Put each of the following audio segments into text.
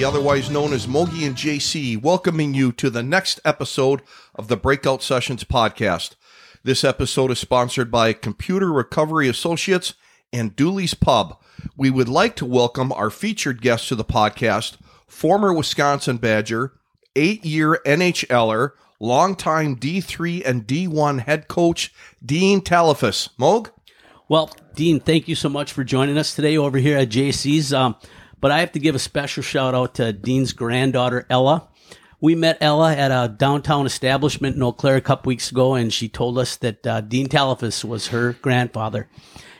13 and 3, otherwise known as Mogi and JC, welcoming you to the next episode of the Breakout Sessions podcast. This episode is sponsored by Computer Recovery Associates and Dooley's Pub. We would like to welcome our featured guest to the podcast, former Wisconsin Badger, eight year NHLer, longtime D3 and D1 head coach, Dean Talafous. Moog? Well, Dean, thank you so much for joining us today over here at JC's. Um, but I have to give a special shout out to Dean's granddaughter, Ella. We met Ella at a downtown establishment in Eau Claire a couple weeks ago, and she told us that uh, Dean Talafous was her grandfather.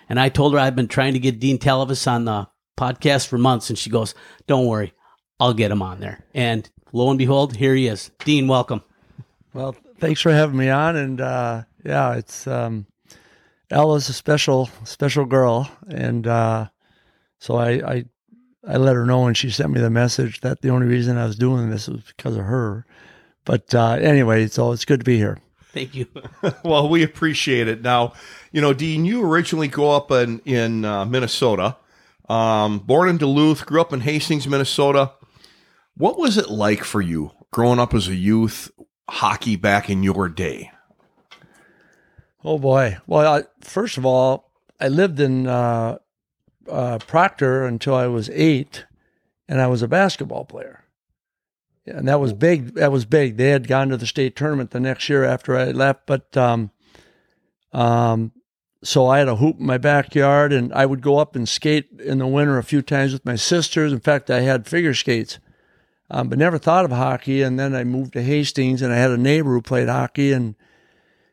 And I told her I've been trying to get Dean Talafous on the podcast for months, and she goes, Don't worry, I'll get him on there. And lo and behold, here he is. Dean, welcome. Well, thanks for having me on. And uh, yeah, it's um, Ella's a special, special girl. And uh, so I, I I let her know and she sent me the message that the only reason I was doing this was because of her. But uh, anyway, so it's good to be here. Thank you. well, we appreciate it. Now, you know, Dean, you originally grew up in in uh, Minnesota, um, born in Duluth, grew up in Hastings, Minnesota. What was it like for you growing up as a youth hockey back in your day? Oh boy! Well, I, first of all, I lived in uh, uh, Proctor until I was eight, and I was a basketball player. And that was big. That was big. They had gone to the state tournament the next year after I left, but um, um, so I had a hoop in my backyard, and I would go up and skate in the winter a few times with my sisters. In fact, I had figure skates, um, but never thought of hockey. And then I moved to Hastings, and I had a neighbor who played hockey, and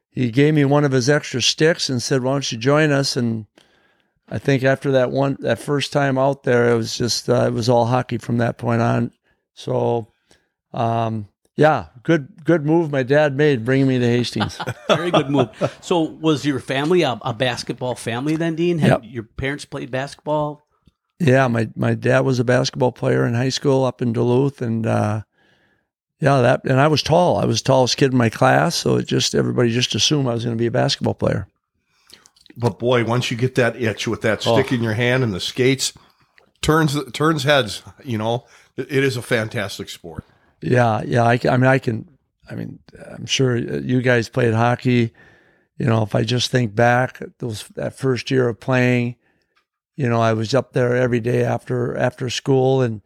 he gave me one of his extra sticks and said, "Why don't you join us?" And I think after that one, that first time out there, it was just uh, it was all hockey from that point on. So, um, yeah, good good move my dad made bringing me to Hastings. Very good move. So, was your family a, a basketball family then, Dean? Had Yep. your parents played basketball? yeah, my my dad was a basketball player in high school up in Duluth, and uh, yeah, that and I was tall. I was the tallest kid in my class, so it just everybody just assumed I was going to be a basketball player. But boy, once you get that itch with that oh. stick in your hand and the skates, turns turns heads. You know, it, it is a fantastic sport. Yeah, yeah. I, I mean, I can. I mean, I'm sure uh, you guys played hockey. You know, if I just think back, those that first year of playing, you know, I was up there every day after after school, and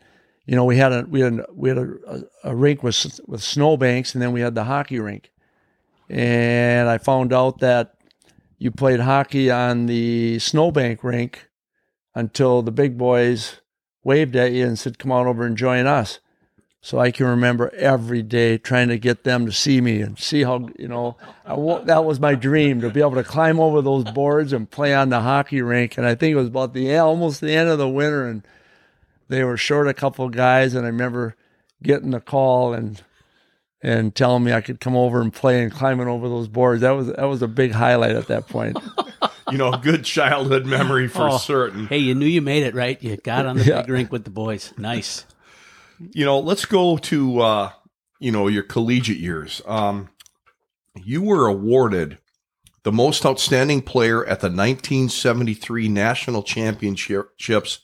you know, we had a we had a, we had a, a, a rink with with snowbanks, and then we had the hockey rink. And I found out that you played hockey on the snowbank rink until the big boys waved at you and said, "Come on over and join us." So I can remember every day trying to get them to see me and see how, you know, that was my dream to be able to climb over those boards and play on the hockey rink. And I think it was about the almost the end of the winter, and they were short a couple guys. And I remember getting the call and and telling me I could come over and play and climbing over those boards. That was that was a big highlight at that point. You know, good childhood memory for Oh. certain. Hey, you knew you made it, right? You got on the Yeah. big rink with the boys. Nice. You know, let's go to uh, you know your collegiate years. Um, you were awarded the most outstanding player at the 1973 national championships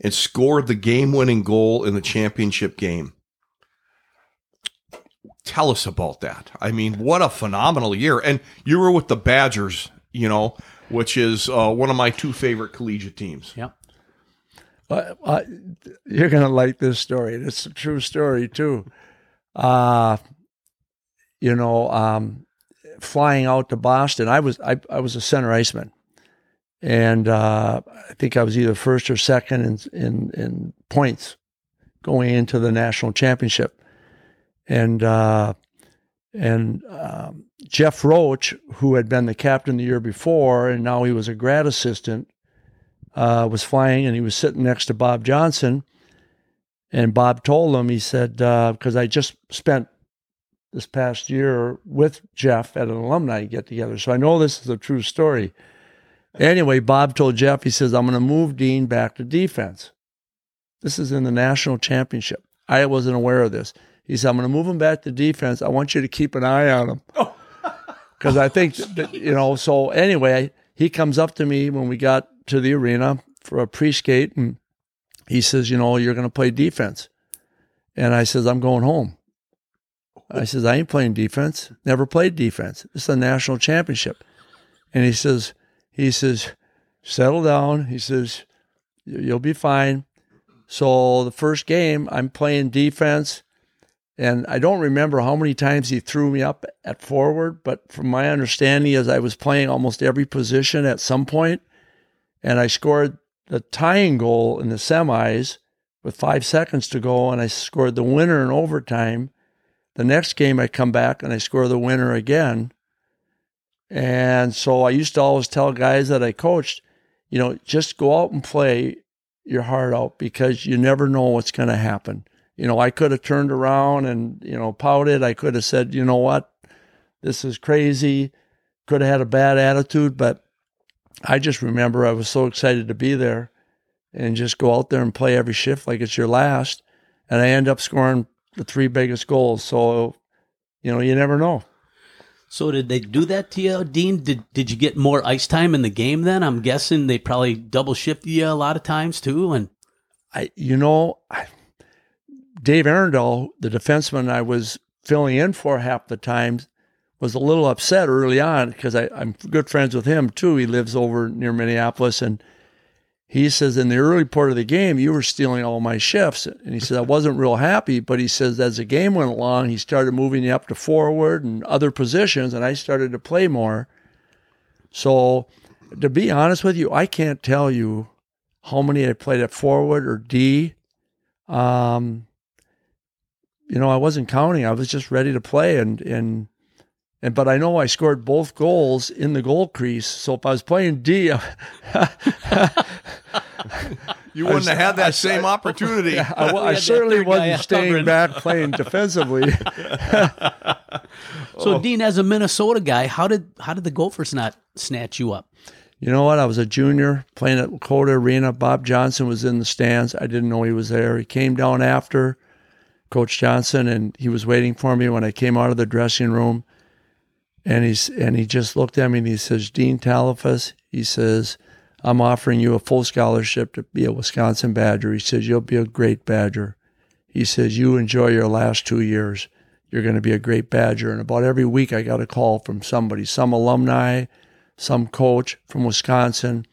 and scored the game-winning goal in the championship game. Tell us about that. I mean, what a phenomenal year! And you were with the Badgers, you know, which is uh, one of my two favorite collegiate teams. Yep. Uh, uh, you're gonna like this story. It's a true story too. Uh, you know, um, flying out to Boston, I was I, I was a center iceman, and uh, I think I was either first or second in in, in points going into the national championship, and uh, and um, Jeff Roach, who had been the captain the year before, and now he was a grad assistant uh, was flying and he was sitting next to Bob Johnson. And Bob told him, he said, because I just spent this past year with Jeff at an alumni get together. So I know this is a true story. Anyway, Bob told Jeff, he says, I'm going to move Dean back to defense. This is in the national championship. I wasn't aware of this. He said, I'm going to move him back to defense. I want you to keep an eye on him. Because I think, that, you know, so anyway, he comes up to me when we got to the arena for a pre skate and he says, you know, you're going to play defense. And I says, I'm going home. I says, I ain't playing defense. Never played defense. It's a national championship. And he says, he says, settle down. He says, you'll be fine. So the first game, I'm playing defense. And I don't remember how many times he threw me up at forward, but from my understanding is I was playing almost every position at some point, and I scored the tying goal in the semis with five seconds to go, and I scored the winner in overtime. The next game, I come back and I score the winner again. And so I used to always tell guys that I coached, you know, just go out and play your heart out because you never know what's going to happen. You know, I could have turned around and, you know, pouted. I could have said, you know what, this is crazy. Could have had a bad attitude, but I just remember I was so excited to be there and just go out there and play every shift like it's your last. And I end up scoring the three biggest goals. So, you know, you never know. So did they do that to you, Dean? Did did you get more ice time in the game then? I'm guessing they probably double shifted you a lot of times too. And I, you know, I, Dave Arundel, the defenseman I was filling in for half the time, was a little upset early on because I'm good friends with him too. He lives over near Minneapolis, and he says in the early part of the game you were stealing all my shifts. And he says i wasn't real happy but he says as the game went along he started moving you up to forward and other positions and i started to play more. So to be honest with you i can't tell you how many i played at forward or d. Um, you know i wasn't counting i was just ready to play and and and but I know I scored both goals in the goal crease. So if I was playing D, you wouldn't have had that I, same I, opportunity. I, I certainly wasn't staying back playing defensively. so, oh. Dean, as a Minnesota guy, how did how did the Gophers not snatch you up? You know what? I was a junior playing at Lakota Arena. Bob Johnson was in the stands. I didn't know he was there. He came down after Coach Johnson, and he was waiting for me when I came out of the dressing room. And he's and he just looked at me and he says, Dean Talafous, he says, I'm offering you a full scholarship to be a Wisconsin Badger. He says, You'll be a great Badger. He says, You enjoy your last two years. You're going to be a great Badger. And about every week, I got a call from somebody, some alumni, some coach from Wisconsin.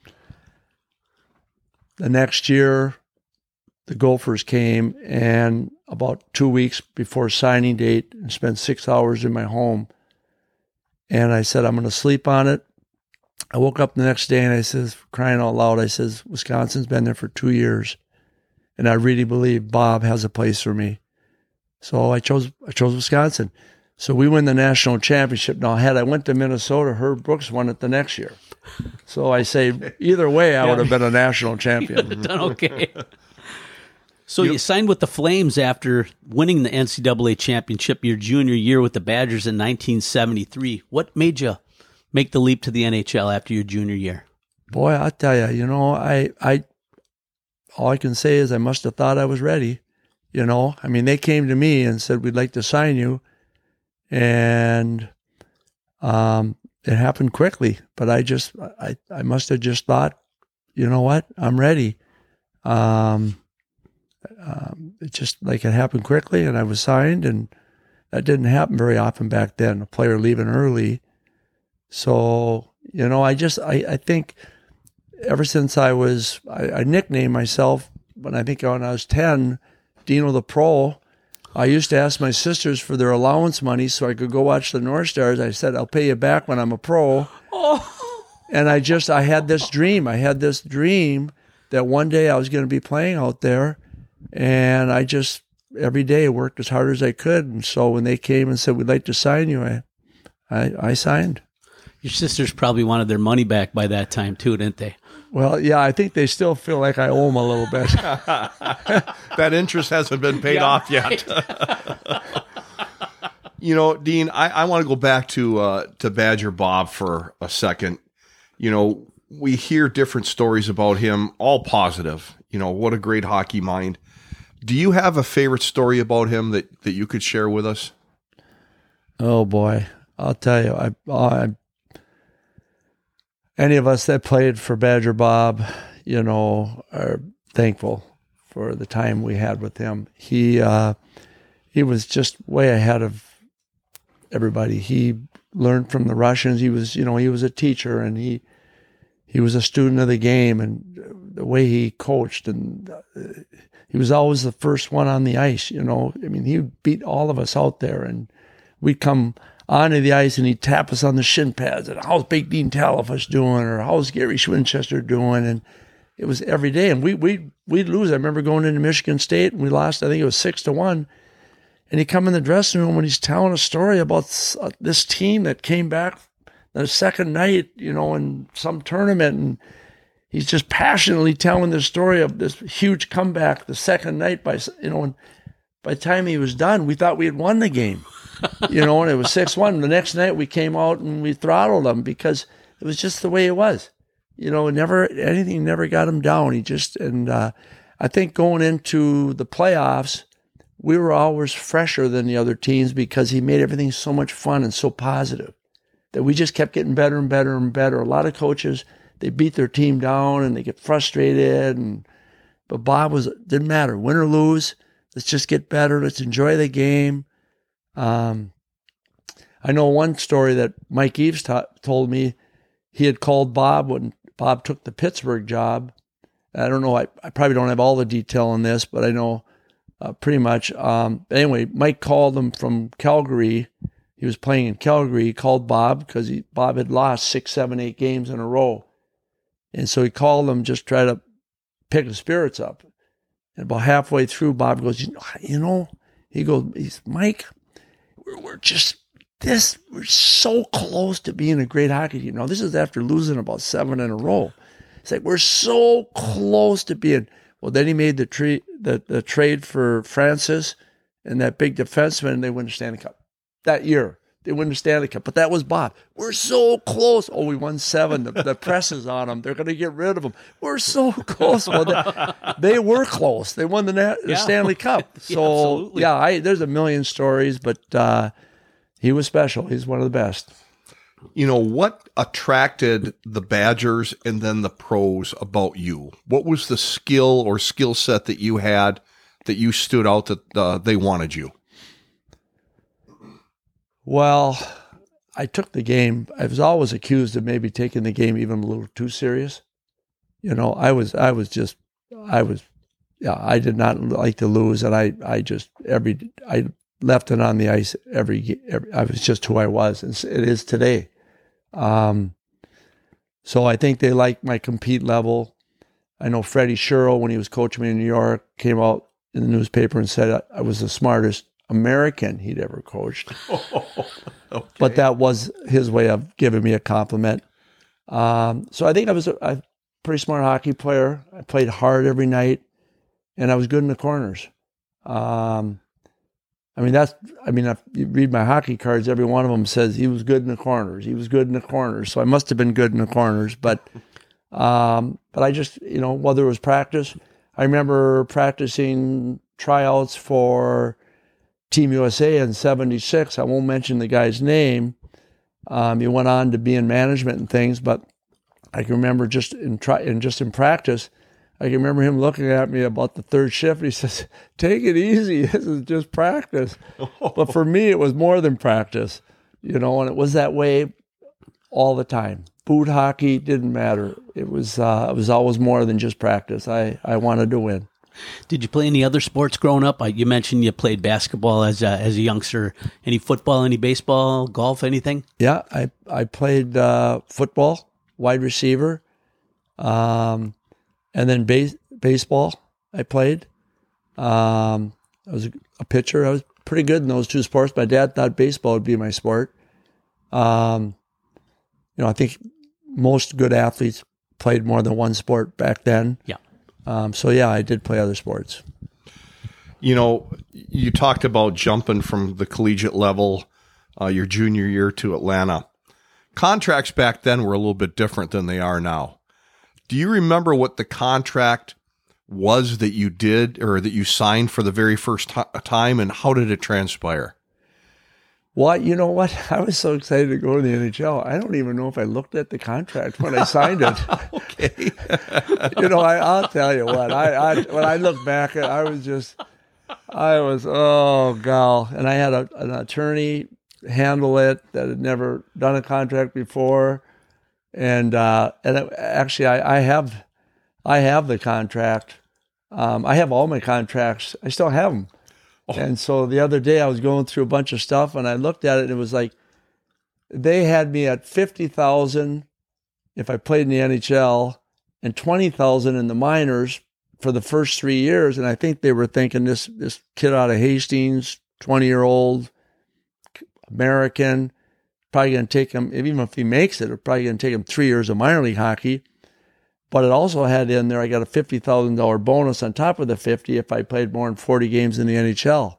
The next year, the Gophers came, and about two weeks before signing date, and spent six hours in my home. And I said, I'm going to sleep on it. I woke up the next day and I says, crying out loud, I says, Wisconsin's been there for two years. And I really believe Bob has a place for me. So I chose I chose Wisconsin. So we win the national championship. Now, had I went to Minnesota, Herb Brooks won it the next year. So I say either way, I yeah. would have been a national champion. done okay. So you, you signed with the Flames after winning the NCAA championship your junior year with the Badgers in 1973. What made you make the leap to the NHL after your junior year? Boy, I tell you, you know, I, I, all I can say is I must have thought I was ready. You know, I mean, they came to me and said we'd like to sign you, and um, it happened quickly. But I just, I, I must have just thought, you know what, I'm ready. Um, um, it just like it happened quickly, and I was signed, and that didn't happen very often back then. A player leaving early, so you know, I just I, I think ever since I was I, I nicknamed myself when I think when I was ten, Dino the Pro. I used to ask my sisters for their allowance money so I could go watch the North Stars. I said, "I'll pay you back when I'm a pro." Oh. And I just I had this dream. I had this dream that one day I was going to be playing out there, and I just every day worked as hard as I could. And so when they came and said we'd like to sign you, I I, I signed. Your sisters probably wanted their money back by that time too, didn't they? Well, yeah, I think they still feel like I owe them a little bit. that interest hasn't been paid yeah, off yet. you know, Dean, I, I want to go back to uh, to Badger Bob for a second. You know, we hear different stories about him, all positive. You know, what a great hockey mind. Do you have a favorite story about him that, that you could share with us? Oh boy, I'll tell you. I, I any of us that played for Badger Bob, you know, are thankful for the time we had with him. He uh, he was just way ahead of everybody. He learned from the Russians. He was, you know, he was a teacher and he he was a student of the game and the way he coached and uh, he was always the first one on the ice. You know, I mean, he'd beat all of us out there and we'd come onto the ice and he'd tap us on the shin pads and how's Big Dean Talafous doing or how's Gary Winchester doing and it was every day and we we we'd lose. I remember going into Michigan State and we lost. I think it was six to one and he come in the dressing room and he's telling a story about uh, this team that came back the second night, you know, in some tournament, and he's just passionately telling the story of this huge comeback the second night. By you know, and by the time he was done, we thought we had won the game, you know, and it was six one. The next night we came out and we throttled him because it was just the way it was, you know. Never anything never got him down. He just and uh, I think going into the playoffs we were always fresher than the other teams because he made everything so much fun and so positive that we just kept getting better and better and better. A lot of coaches they beat their team down and they get frustrated and but Bob was didn't matter win or lose. Let's just get better. Let's enjoy the game. Um, I know one story that Mike Eaves t- told me. He had called Bob when Bob took the Pittsburgh job. I don't know. I, I probably don't have all the detail on this, but I know uh, pretty much. Um, anyway, Mike called him from Calgary. He was playing in Calgary. He called Bob because Bob had lost six, seven, eight games in a row, and so he called him just try to pick his spirits up. And about halfway through, Bob goes, "You know, he goes, he's Mike. We're, we're just this. We're so close to being a great hockey team. Now this is after losing about seven in a row. It's like we're so close to being." Well, then he made the, the, the trade for Francis and that big defenseman, and they win the Stanley Cup that year. They win the Stanley Cup, but that was Bob. We're so close. Oh, we won seven. The, the press is on them. They're going to get rid of them. We're so close. Well, they, they were close. They won the, the yeah. Stanley Cup. So yeah, yeah I, there's a million stories, but uh, he was special. He's one of the best you know, what attracted the Badgers and then the pros about you? What was the skill or skill set that you had that you stood out that uh, they wanted you? Well, I took the game. I was always accused of maybe taking the game even a little too serious. You know, I was, I was just, I was, yeah, I did not like to lose, and I, I just every, I left it on the ice every, every I was just who I was, and it is today. Um, so I think they like my compete level. I know Freddie Shero, when he was coaching me in New York, came out in the newspaper and said I was the smartest American he'd ever coached. okay. But that was his way of giving me a compliment. Um, so I think I was a, a, pretty smart hockey player. I played hard every night, and I was good in the corners. Um, I mean, that's, I mean, if you read my hockey cards, every one of them says he was good in the corners. He was good in the corners. So I must have been good in the corners. But, um, but I just, you know, whether it was practice, I remember practicing tryouts for Team USA in 76. I won't mention the guy's name. Um, he went on to be in management and things, but I can remember just in try and just in practice, I can remember him looking at me about the third shift. He says, "Take it easy. This is just practice." but for me, it was more than practice, you know, and it was that way all the time. Boot hockey didn't matter. It was uh, it was always more than just practice. I I wanted to win. Did you play any other sports growing up? You mentioned you played basketball as a, as a youngster. Any football, any baseball, golf, anything? Yeah, I I played uh, football, wide receiver. Um, and then base, baseball I played. Um, I was a pitcher. I was pretty good in those two sports. My dad thought baseball would be my sport. Um, you know, I think most good athletes played more than one sport back then. Yeah. Um, so yeah, I did play other sports. You know, you talked about jumping from the collegiate level, uh, your junior year to Atlanta. Contracts back then were a little bit different than they are now. Do you remember what the contract was that you did or that you signed for the very first t- time and how did it transpire? Well, you know what? I was so excited to go to the NHL. I don't even know if I looked at the contract when I signed it. Okay. you know, I, I'll tell you what. I, I when I look back, I was just, I was oh gal, and I had a, an attorney handle it that had never done a contract before, and uh, and it, actually, I, I have, I have the contract. Um, I have all my contracts. I still have them. Oh. And so the other day I was going through a bunch of stuff and I looked at it and it was like they had me at 50,000 if I played in the NHL and 20,000 in the minors for the first 3 years and I think they were thinking this this kid out of Hastings, 20-year-old American probably going to take him even if he makes it, it's probably going to take him 3 years of minor league hockey. But it also had in there I got a fifty thousand dollar bonus on top of the fifty if I played more than forty games in the NHL,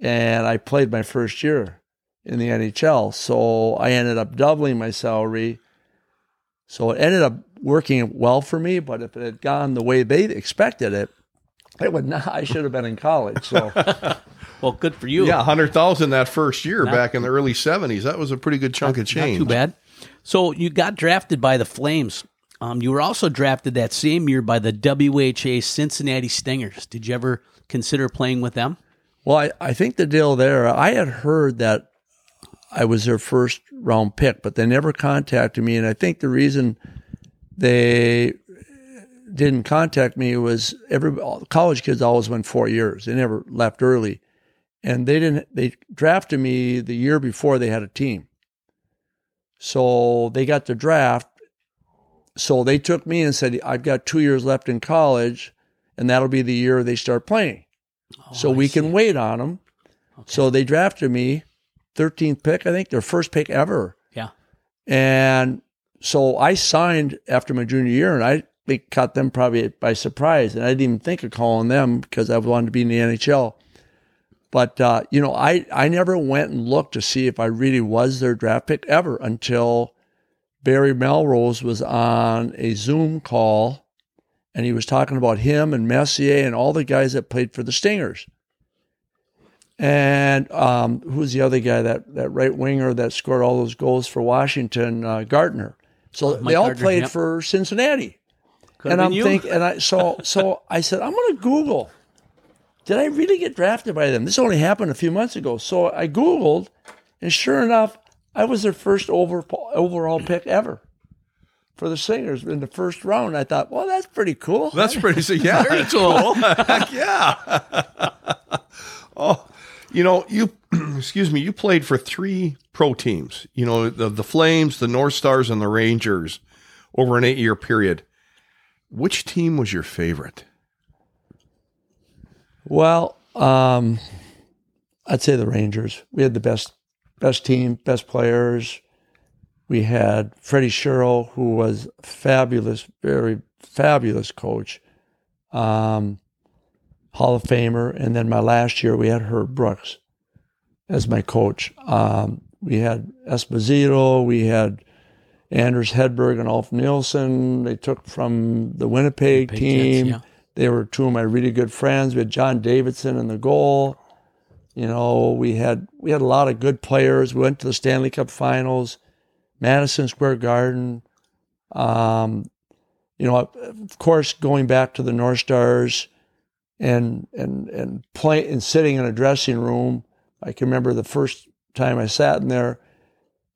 and I played my first year in the NHL, so I ended up doubling my salary. So it ended up working well for me. But if it had gone the way they expected it, it would not. I should have been in college. So Well, good for you. Yeah, hundred thousand that first year back in the early seventies. That was a pretty good chunk of change. Not too bad. So you got drafted by the Flames. Um, you were also drafted that same year by the WHA Cincinnati Stingers. Did you ever consider playing with them? Well, I, I think the deal there, I had heard that I was their first round pick, but they never contacted me. And I think the reason they didn't contact me was every college kids always went four years. They never left early. And they didn't, they drafted me the year before they had a team. So they got the draft. So they took me and said, I've got two years left in college, and that'll be the year they start playing so we can wait on them. So they drafted me, 13th pick, I think, their first pick ever. Yeah. And so I signed after my junior year, and I caught them probably by surprise. And I didn't even think of calling them because I wanted to be in the NHL. But uh, you know, I I never went and looked to see if I really was their draft pick ever until Barry Melrose was on a Zoom call and he was talking about him and Messier and all the guys that played for the Stingers. And um, who's the other guy that that right winger that scored all those goals for Washington? Uh, Gartner. So Mike they all Gartner, played yep. for Cincinnati. Could and I'm you. thinking, and I so so I said I'm going to Google. Did I really get drafted by them? This only happened a few months ago. So I Googled, and sure enough, I was their first over, overall pick ever for the Stingers in the first round. I thought, well, that's pretty cool. That's pretty. So yeah, that's cool. Heck yeah. oh, you know, you excuse me. You played for three pro teams. You know, the the Flames, the North Stars, and the Rangers over an eight year period. Which team was your favorite? Well, um, I'd say the Rangers. We had the best best team, best players. We had Freddie Shero, who was fabulous, very fabulous coach, um, Hall of Famer. And then my last year, we had Herb Brooks as my coach. Um, we had Esposito, we had Anders Hedberg and Ulf Nilsson. They took from the Winnipeg, Winnipeg team. Jets, yeah. They were two of my really good friends. We had John Davidson in the goal. You know, we had we had a lot of good players. We went to the Stanley Cup Finals, Madison Square Garden. Um, you know, of course, going back to the North Stars, and and and play and sitting in a dressing room. I can remember the first time I sat in there.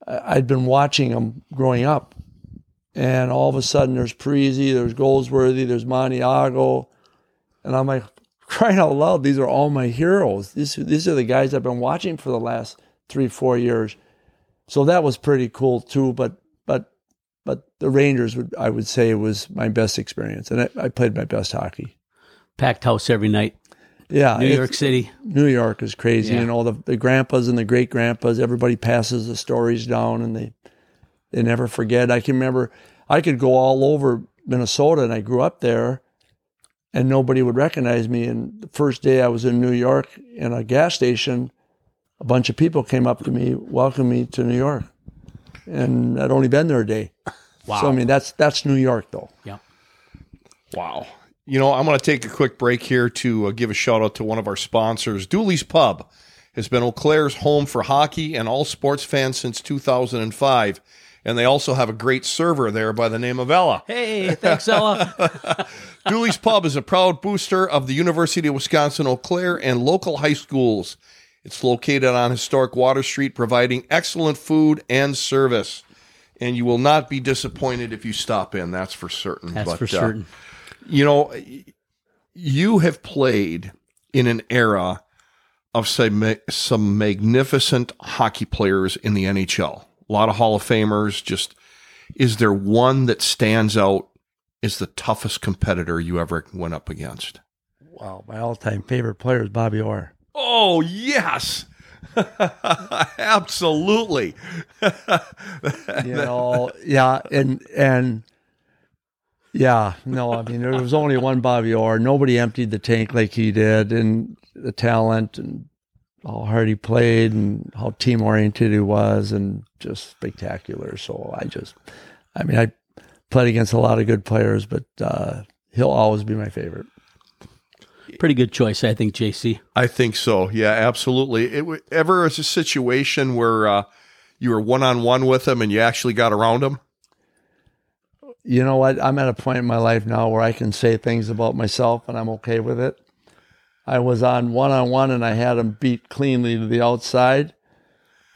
I'd been watching them growing up, and all of a sudden there's Parise, there's Goldsworthy, there's Maniago, and I'm like crying out loud. These are all my heroes. These these are the guys I've been watching for the last three four years. So that was pretty cool too. But but but the Rangers would I would say was my best experience, and I, I played my best hockey. Packed house every night. Yeah, New York City. New York is crazy. Yeah. You know, the, the grandpas and the great grandpas, everybody passes the stories down and they they never forget. I can remember I could go all over Minnesota and I grew up there and nobody would recognize me. And the first day I was in New York in a gas station, a bunch of people came up to me, welcomed me to New York. And I'd only been there a day. Wow. So I mean that's that's New York though. yeah. Wow. You know, I'm going to take a quick break here to uh, give a shout out to one of our sponsors. Dooley's Pub has been Eau Claire's home for hockey and all sports fans since 2005. And they also have a great server there by the name of Ella. Hey, thanks, Ella. Dooley's Pub is a proud booster of the University of Wisconsin Eau Claire and local high schools. It's located on historic Water Street, providing excellent food and service. And you will not be disappointed if you stop in, that's for certain. That's But, for uh, certain. you know, you have played in an era of some, some magnificent hockey players in the NHL. A lot of Hall of Famers. Just is there one that stands out as the toughest competitor you ever went up against? Wow, my all-time favorite player is Bobby Orr. Oh yes, absolutely. You know, yeah, and and yeah, no, I mean there was only one Bobby Orr. Nobody emptied the tank like he did, and the talent and how hard he played and how team oriented he was, and just spectacular. So I just, I mean, I played against a lot of good players, but uh, he'll always be my favorite. Pretty good choice, I think, JC. I think so. Yeah, absolutely. It wa- ever was a situation where uh, you were one on one with him and you actually got around him. you know what? I'm at a point in my life now where I can say things about myself and I'm okay with it. I was on one on one and I had him beat cleanly to the outside,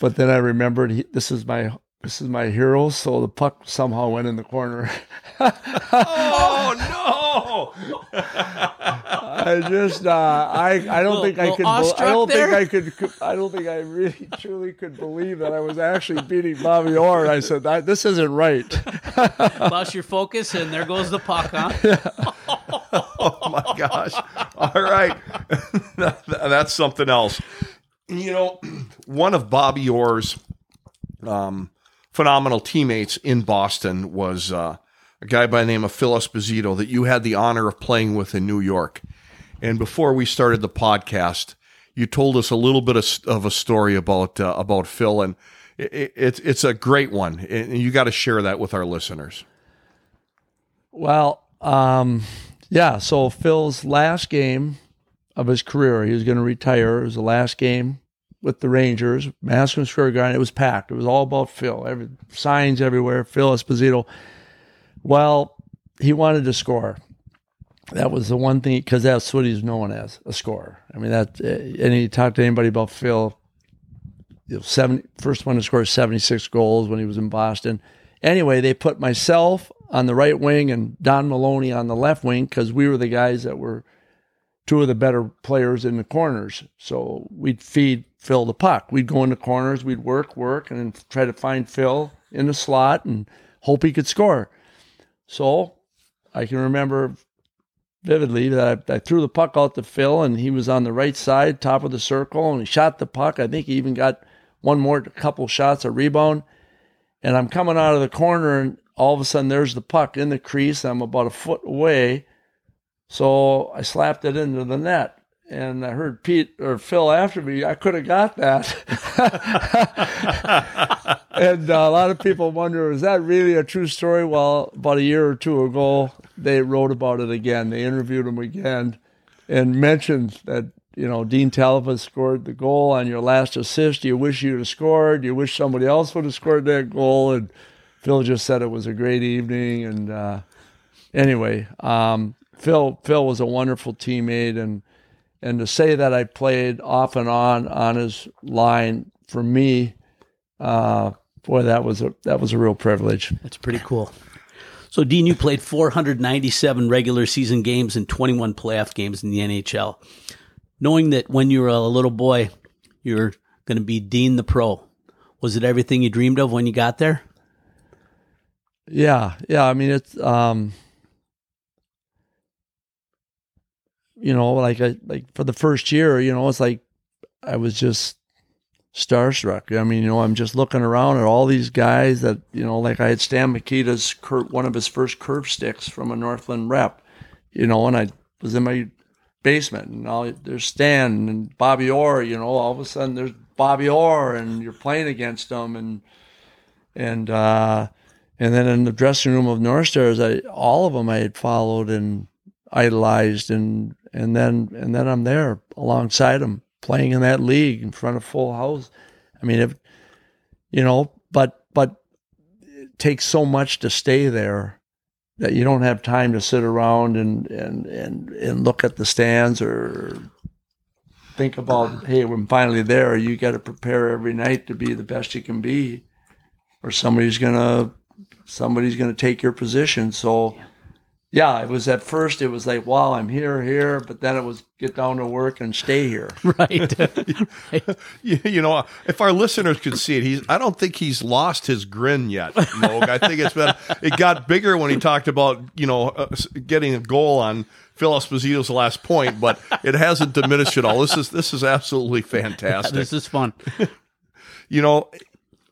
but then I remembered he, this is my this is my hero, so the puck somehow went in the corner. Oh no! I just uh, I I don't Little- think I could. bel- I don't think? I could, could. I don't think I really truly could believe that I was actually beating Bobby Orr. And I said that this isn't right. Lost your focus, and there goes the puck, huh? oh my gosh! All right, that's something else. You know, one of Bobby Orr's um, phenomenal teammates in Boston was uh, a guy by the name of Phil Esposito that you had the honor of playing with in New York. And before we started the podcast, you told us a little bit of, of a story about uh, about Phil, and it, it, it's it's a great one, and you got to share that with our listeners. Well, um, yeah. So Phil's last game of his career, he was going to retire. It was the last game with the Rangers, Madison Square Garden. It was packed. It was all about Phil. Every signs everywhere. Phil Esposito. Well, he wanted to score. That was the one thing because that's what he's known as a scorer. I mean that. Eh, and he talked to anybody about Phil. You know, seven, first one to score 76 goals when he was in Boston. Anyway, they put myself on the right wing and Don Maloney on the left wing because we were the guys that were two of the better players in the corners. So we'd feed Phil the puck. We'd go in the corners, we'd work, work, and try to find Phil in the slot and hope he could score. So I can remember vividly that I, I threw the puck out to Phil and he was on the right side, top of the circle, and he shot the puck. I think he even got one more couple shots, a rebound. And I'm coming out of the corner and all of a sudden there's the puck in the crease. I'm about a foot away. So I slapped it into the net. And I heard Pete or Phil after me. I could have got that. and uh, a lot of people wonder, is that really a true story? Well, about a year or two ago, they wrote about it again. They interviewed him again and mentioned that, you know, Dean Talbot scored the goal on your last assist. You wish you'd have scored. You wish somebody else would have scored that goal. And Phil just said it was a great evening. And uh, anyway, um, Phil Phil was a wonderful teammate, and and to say that I played off and on on his line for me, uh, boy, that was a that was a real privilege. That's pretty cool. So, Dean, you played 497 regular season games and 21 playoff games in the NHL. Knowing that when you were a little boy, you were going to be Dean the Pro, was it everything you dreamed of when you got there? Yeah, yeah. I mean, it's um, you know, like I like for the first year, you know, it's like I was just starstruck. I mean, you know, I'm just looking around at all these guys that you know, like I had Stan Mikita's cur- one of his first curve sticks from a Northland rep, you know, and I was in my basement and all there's Stan and Bobby Orr, you know, all of a sudden there's Bobby Orr and you're playing against them and and uh and then in the dressing room of North Stars, I all of them I had followed and idolized, and and then and then I'm there alongside them, playing in that league in front of full house. I mean, if, you know, but but it takes so much to stay there that you don't have time to sit around and and and and look at the stands or think about hey we're finally there you got to prepare every night to be the best you can be or somebody's gonna somebody's gonna take your position so yeah it was at first it was like wow i'm here here but then it was get down to work and stay here right. right. You, you know, if our listeners could see it, he's. I don't think he's lost his grin yet, Moog. I think it's been. It got bigger when he talked about you know uh, getting a goal on Phil Esposito's last point, but it hasn't diminished at all. This is this is absolutely fantastic. This is fun. you know,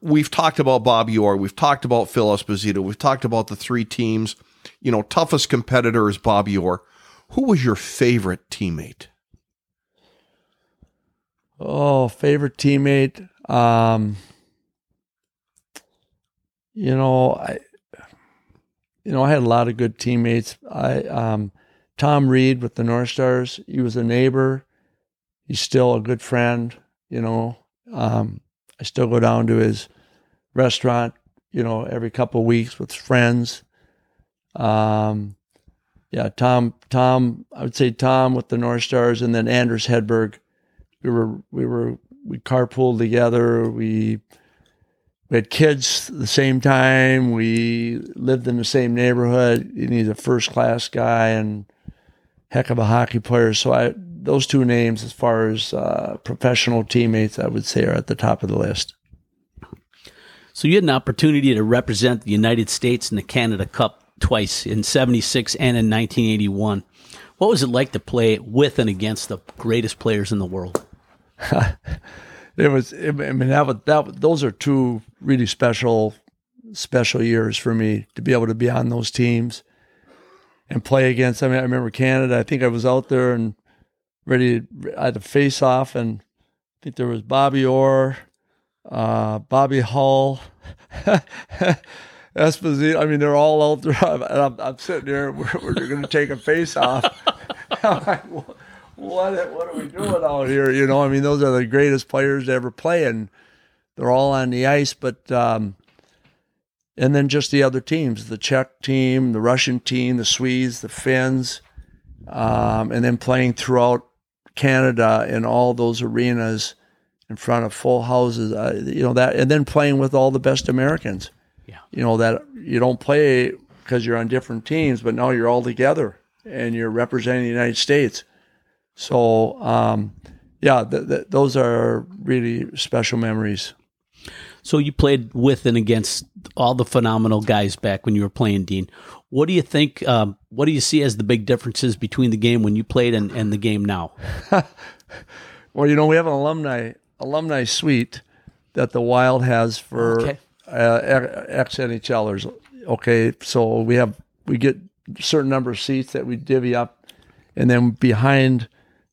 we've talked about Bobby Orr, we've talked about Phil Esposito, we've talked about the three teams. You know, toughest competitor is Bobby Orr. Who was your favorite teammate? Oh, favorite teammate. Um, you know, I, you know, I had a lot of good teammates. I, um, Tom Reid with the North Stars. He was a neighbor. He's still a good friend. You know, um, I still go down to his restaurant. You know, every couple of weeks with friends. Um, yeah, Tom. Tom. I would say Tom with the North Stars, and then Anders Hedberg we were we were we carpooled together. We we had kids the same time. We lived in the same neighborhood. And he's a first class guy and heck of a hockey player. So I those two names, as far as uh, professional teammates, I would say are at the top of the list. So you had an opportunity to represent the United States in the Canada Cup twice in 76 and in 1981. What was it like to play with and against the greatest players in the world? it was I mean that was, that those are two really special special years for me to be able to be on those teams and play against. I mean, I remember Canada. I think I was out there and ready. I had to face off, and I think there was Bobby Orr, uh, Bobby Hull. Esposito, I mean, they're all out there. And I'm, I'm sitting there. We're, we're going to take a face off. What, what are we doing out here? You know, I mean, those are the greatest players to ever play, and they're all on the ice. But um, and then just the other teams, the Czech team, the Russian team, the Swedes, the Finns, um, and then playing throughout Canada in all those arenas in front of full houses. Uh, you know that, and then playing with all the best Americans. Yeah. You know that you don't play because you're on different teams, but now you're all together and you're representing the United States. So, um, yeah, th- th- those are really special memories. So you played with and against all the phenomenal guys back when you were playing, Dean. What do you think? Um, what do you see as the big differences between the game when you played and, and the game now? Well, you know, we have an alumni alumni suite that the Wild has for Okay. uh, ex NHLers. Okay, so we have we get a certain number of seats that we divvy up, and then behind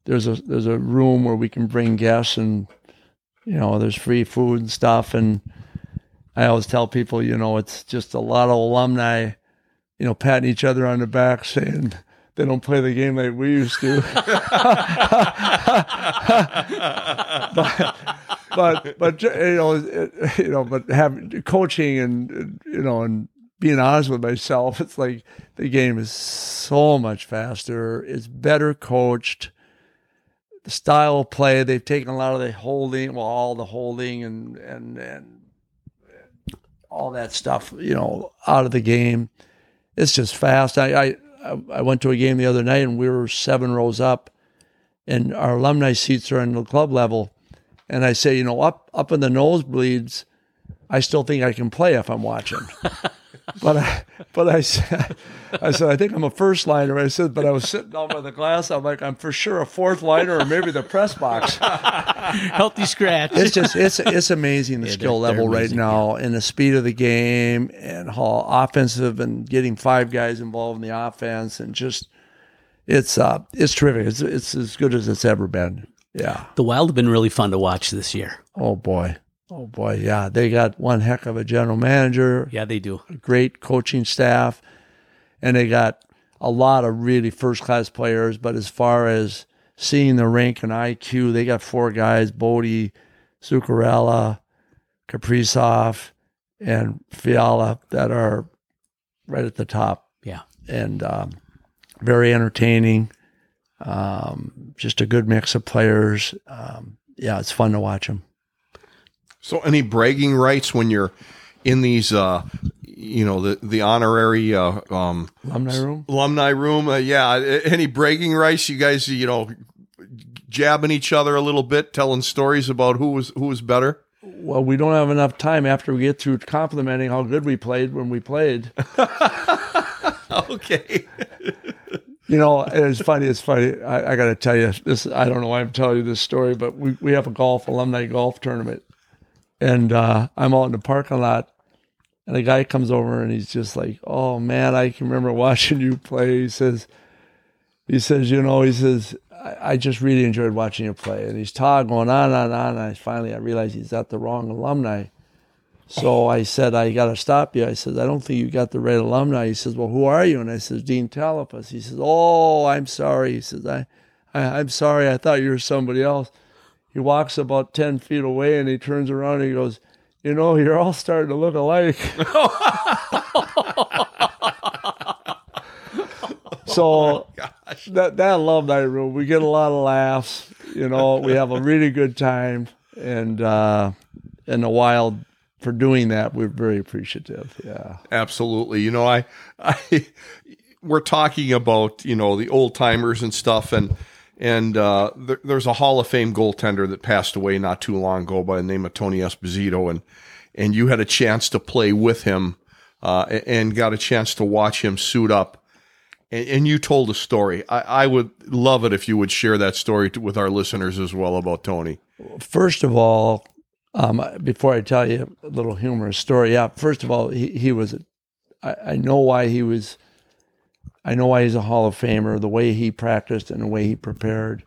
there's a there's a room where we can bring guests, and you know, there's free food and stuff. And I always tell people, you know, it's just a lot of alumni, you know, patting each other on the back, saying. They don't play the game like we used to. but but you know it, you know but having coaching and you know and being honest with myself it's like the game is so much faster it's better coached the style of play they've taken a lot of the holding well all the holding and and and all that stuff you know out of the game it's just fast i i i went to a game the other night and we were seven rows up and our alumni seats are on the club level and I say, you know, up up in the nosebleeds, I still think I can play if I'm watching. but I, but I said, I said, I think I'm a first liner. I said, but I was sitting down by the glass. I'm like, I'm for sure a fourth liner or maybe the press box. Healthy scratch. It's just it's it's amazing the Yeah, skill they're- they're level right amazing, now and the speed of the game and how offensive and getting five guys involved in the offense and just it's uh it's terrific. It's it's as good as it's ever been. Yeah. the Wild have been really fun to watch this year. Oh boy. Oh boy. Yeah. They got one heck of a general manager, Yeah, they do. a great coaching staff, and they got a lot of really first class players. But as far as seeing the rank and IQ. They got four guys: Boldy, Zuccarello, Kaprizov, and Fiala that are right at the top. Yeah. and um, very entertaining. Um, just a good mix of players. Um, yeah, it's fun to watch them. So, any bragging rights when you're in these, uh, you know, the the honorary uh, um, Alumni room. alumni room? Uh, yeah, any bragging rights? You guys, you know, jabbing each other a little bit, telling stories about who was who was better. Well, we don't have enough time after we get through complimenting how good we played when we played. Okay. You know, it's funny. It's funny. I, I got to tell you this. I don't know why I'm telling you this story, but we, we have a golf alumni golf tournament, and uh, I'm out in the parking lot, and a guy comes over and he's just like, "Oh man, I can remember watching you play." He says, "He says, you know, he says, I, I just really enjoyed watching you play." And he's talking on and on. And I finally I realized he's at the wrong alumni. So I said, I got to stop you. I said, I don't think you got the right alumni. He says, Well, who are you? And I says, Dean Talafous. He says, Oh, I'm sorry. He says, I, I, I'm sorry. I thought you were somebody else. He walks about 10 feet away and he turns around and he goes, You know, you're all starting to look alike. so that, that alumni room, we get a lot of laughs. You know, we have a really good time. And, uh, in the wild, for doing that, we're very appreciative. Yeah. Absolutely. You know, I, I, we're talking about you know the old timers and stuff, and and uh, there, there's a Hall of Fame goaltender that passed away not too long ago by the name of Tony Esposito, and and you had a chance to play with him, uh, and got a chance to watch him suit up. And, and you told a story. I, I would love it if you would share that story to, with our listeners as well about Tony. First of all, um, before I tell you a little humorous story, yeah. First of all, he, he was. I, I know why he was. I know why he's a Hall of Famer. The way he practiced and the way he prepared,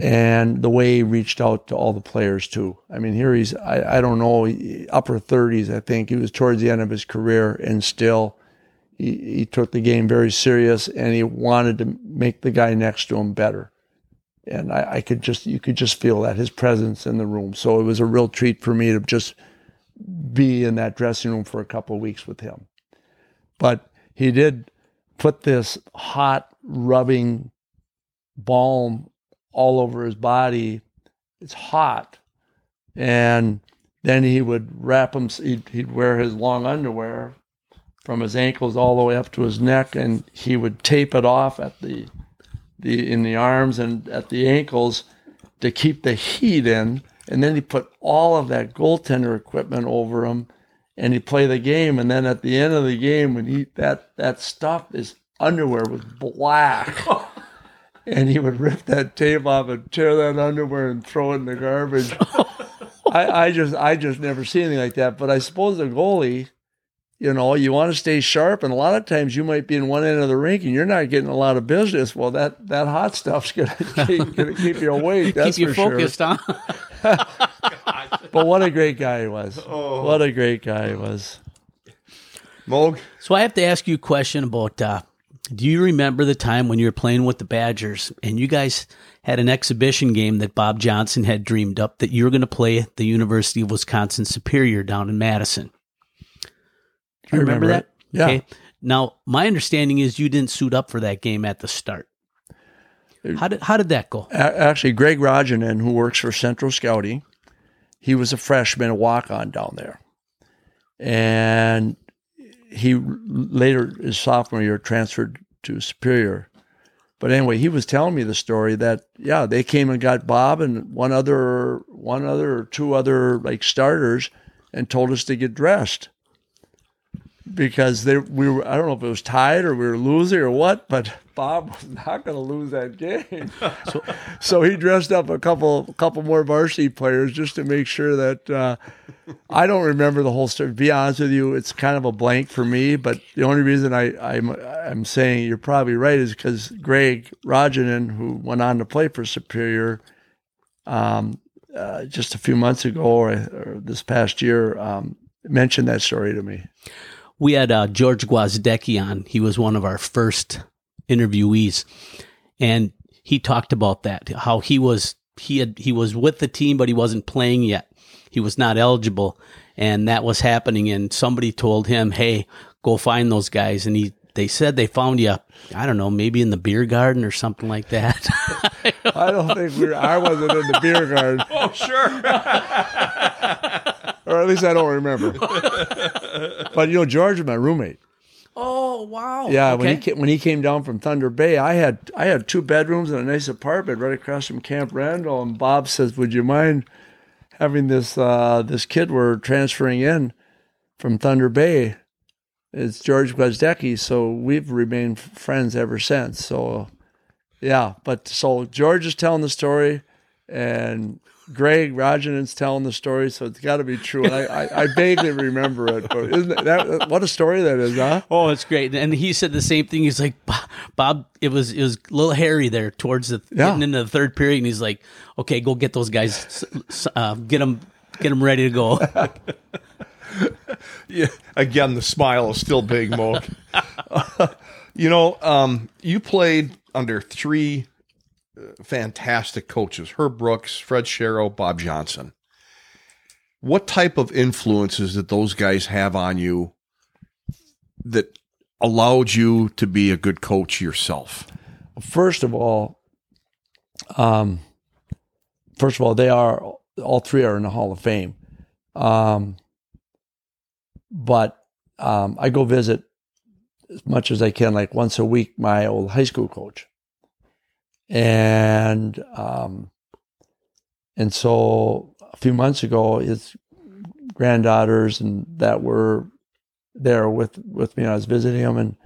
and the way he reached out to all the players too. I mean, here he's. I, I don't know, upper thirties. I think he was towards the end of his career, and still, he, he took the game very serious, and he wanted to make the guy next to him better and I, I, could just you could just feel that his presence in the room. So it was a real treat for me to just be in that dressing room for a couple of weeks with him. But he did put this hot rubbing balm all over his body. It's hot, and then he would wrap him. He'd, he'd wear his long underwear from his ankles all the way up to his neck, and he would tape it off at the the in the arms and at the ankles to keep the heat in. And then he put all of that goaltender equipment over him and he play the game. And then at the end of the game, when he that that stuff, his underwear was black. and he would rip that tape off and tear that underwear and throw it in the garbage. I, I just I just never see anything like that. But I suppose the goalie you know, you want to stay sharp, and a lot of times you might be in one end of the rink and you're not getting a lot of business. Well, that that hot stuff's gonna keep, gonna keep you awake. That's Keep you focused, sure. huh? But what a great guy he was! Oh. What a great guy he was! Moog, So I have to ask you a question about uh, do you remember the time when you were playing with the Badgers and you guys had an exhibition game that Bob Johnson had dreamed up that you were going to play at the University of Wisconsin Superior down in Madison? Do you I remember, remember that? it. Yeah. Now, my understanding is you didn't suit up for that game at the start. How did how did that go? Actually, Greg Rojanen, who works for Central Scouting, he was a freshman, a walk on down there, and he later his sophomore year transferred to Superior. But anyway, he was telling me the story that yeah, they came and got Bob and one other one other or two other like starters and told us to get dressed because they we were I don't know if it was tied or we were losing or what, but Bob was not going to lose that game. so, so he dressed up a couple couple more varsity players just to make sure that uh, I don't remember the whole story. To be honest with you, it's kind of a blank for me. But the only reason I, I'm I'm saying you're probably right is because Greg Rojanen, who went on to play for Superior, um, uh, just a few months ago or, or this past year, um, mentioned that story to me. we had uh, George Gwozdecky on. He was one of our first interviewees, and he talked about that how he was he had he was with the team but he wasn't playing yet. He was not eligible, and that was happening. And somebody told him, "Hey, go find those guys." And he they said they found you. I don't know, maybe in the beer garden or something like that. I don't think we. Were, I wasn't in the beer garden, Oh, sure. or at least I don't remember. but you know, George is my roommate. Oh wow! Yeah, when he came, when he came down from Thunder Bay, I had I had two bedrooms and a nice apartment right across from Camp Randall. And Bob says, "Would you mind having this uh, this kid we're transferring in from Thunder Bay?" It's George Gwozdecky, so we've remained friends ever since. So, yeah, but so George is telling the story, and Greg Rajanen's telling the story, so it's got to be true. And I, I, I vaguely remember it, but isn't it, that what a story that is, huh? Oh, it's great. And he said the same thing. He's like, "Bob- Bob, it was it was a little hairy there towards the Yeah. getting into the third period, and he's like, okay, go get those guys, s- s- uh, get them, get them ready to go. Yeah, again, the smile is still big, Mo. you know, um, you played under three fantastic coaches: Herb Brooks, Fred Shero, Bob Johnson. What type of influences did those guys have on you that allowed you to be a good coach yourself? first of all, um, first of all, they are all three are in the Hall of Fame. Um, but um, I go visit as much as I can, like once a week, my old high school coach, and um, and so a few months ago, his granddaughters and that were there with with me. I was visiting them and.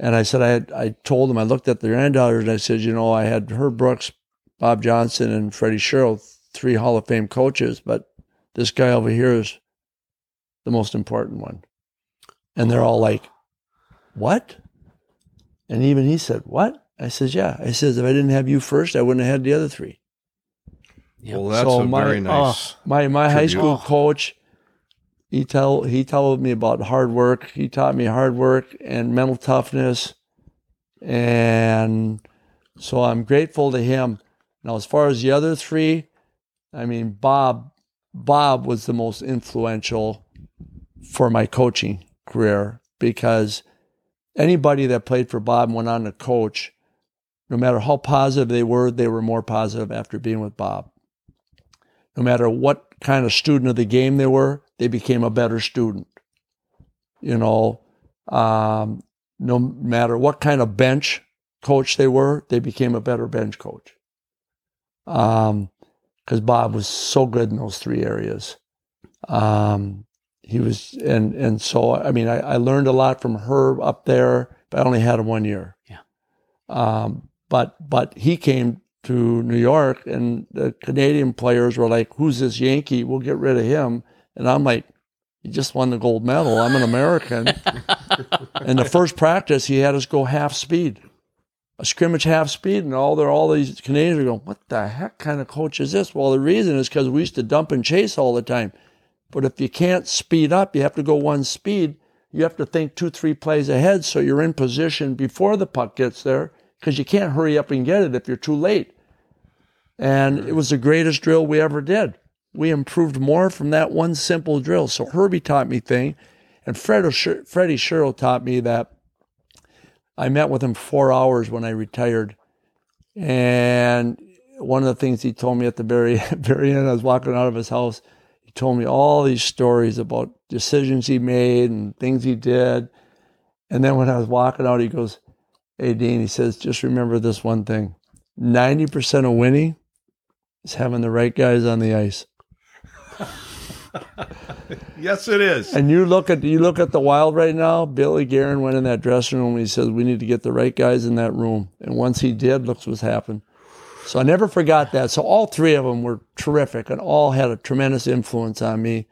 And I said, I had, I told him, I looked at the granddaughters and I said, you know, I had Herb Brooks, Bob Johnson, and Freddie Shero, three Hall of Fame coaches, but this guy over here is the most important one. And they're all like, what? And even he said, what? I says, yeah. I says, if I didn't have you first, I wouldn't have had the other three. Yep. Well, that's So a my- very uh, nice. My my high Tribute. school oh. coach, he tell he told me about hard work. He taught me hard work and mental toughness, and so I'm grateful to him. Now, as far as the other three, I mean Bob, Bob was the most influential for my coaching career because anybody that played for Bob and went on to coach, no matter how positive they were, they were more positive after being with Bob no matter what kind of student of the game they were, they became a better student. You know, um, no matter what kind of bench coach they were, they became a better bench coach. Um, because Bob was so good in those three areas. Um, he was, and and so I mean, I, I learned a lot from Herb up there, but I only had him one year. Yeah. Um, but but he came to New York, and the Canadian players were like, "Who's this Yankee? We'll get rid of him." And I'm like, "He just won the gold medal. I'm an American." and the first practice, he had us go half speed, a scrimmage half speed, and all there, all these Canadians are going, "What the heck kind of coach is this?" Well, the reason is because we used to dump and chase all the time. But if you can't speed up, you have to go one speed. You have to think two, three plays ahead so you're in position before the puck gets there because you can't hurry up and get it if you're too late. And it was the greatest drill we ever did. We improved more from that one simple drill. So Herbie taught me thing, and Fred, Freddie Shero taught me that. I met with him four hours when I retired, and one of the things he told me at the very very end, I was walking out of his house. He told me all these stories about decisions he made and things he did. And then when I was walking out, he goes, Hey, Dean, he says, just remember this one thing 90% of winning is having the right guys on the ice. Yes, it is. And you look at you look at the Wild right now. Billy Guerin went in that dressing room and he says we need to get the right guys in that room. And once he did, looks what's happened. So I never forgot that. So all three of them were terrific and all had a tremendous influence on me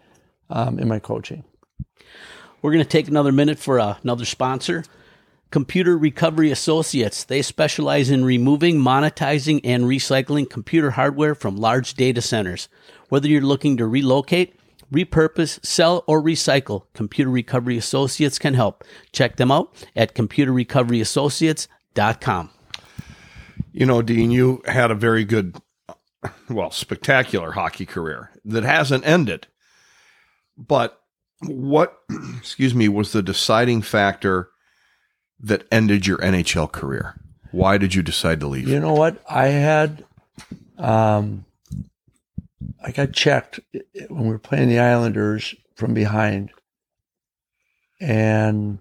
um, in my coaching. We're going to take another minute for uh, another sponsor. Computer Recovery Associates. They specialize in removing, monetizing, and recycling computer hardware from large data centers. Whether you're looking to relocate, repurpose, sell, or recycle, Computer Recovery Associates can help. Check them out at computerrecoveryassociates.com. You know, Dean, you had a very good, well, spectacular hockey career that hasn't ended. But what, excuse me, was the deciding factor that ended your NHL career? Why did you decide to leave? You know what? I had, um, I got checked when we were playing the Islanders from behind, and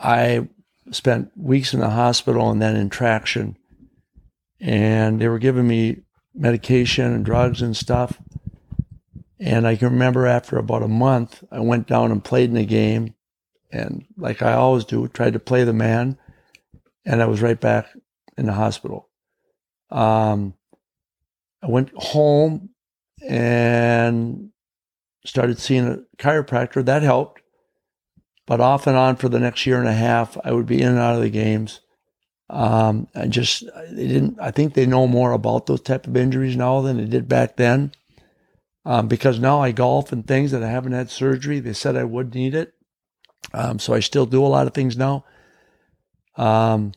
I spent weeks in the hospital and then in traction, and they were giving me medication and drugs and stuff. And I can remember after about a month, I went down and played in a game, and like I always do, tried to play the man, and I was right back in the hospital. Um, I went home and started seeing a chiropractor. That helped. But off and on for the next year and a half, I would be in and out of the games. Um, I just they didn't. I think they know more about those type of injuries now than they did back then, um, because now I golf and things that I haven't had surgery. They said I would need it, um, so I still do a lot of things now. Um,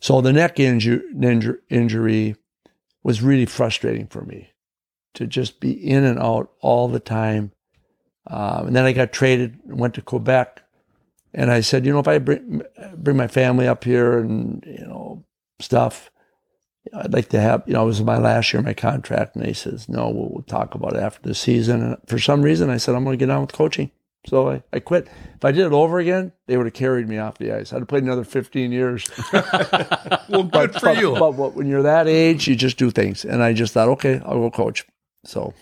so the neck injury, injury was really frustrating for me to just be in and out all the time. Um, and then I got traded and went to Quebec. And I said, you know, if I bring, bring my family up here and, you know, stuff, I'd like to have, you know, it was my last year my contract. And he says, no, we'll, we'll talk about it after the season. And for some reason, I said, I'm going to get on with coaching. So I, I quit. If I did it over again, they would have carried me off the ice. I'd have played another 15 years. well, good but, for but, you. But, but when you're that age, you just do things. And I just thought, okay, I'll go coach. So,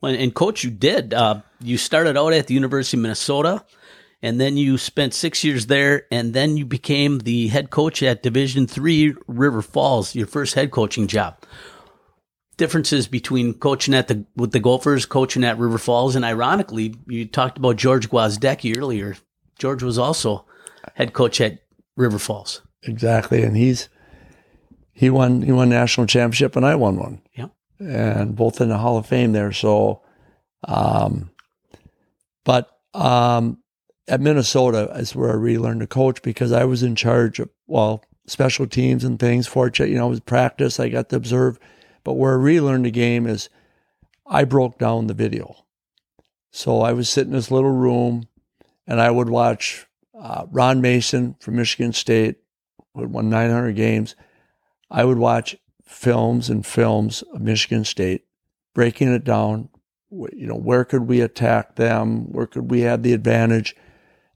well, and coach, you did. Uh, you started out at the University of Minnesota, and then you spent six years there, and then you became the head coach at Division Three River Falls, your first head coaching job differences between coaching at the with the Gophers, coaching at River Falls, and ironically, you talked about George Gwozdecky earlier. George was also head coach at River Falls. Exactly, and he's he won he won national championship, and I won one. Yeah, and both in the Hall of Fame there. So, um, but um, at Minnesota is where I relearned to coach because I was in charge of well special teams and things. Fortunate, you know, it was practice. I got to observe but where I really learned the game is I broke down the video. So I would sit in this little room and I would watch uh, Ron Mason from Michigan State, who had won 900 games. I would watch films and films of Michigan State, breaking it down. You know, where could we attack them? Where could we have the advantage?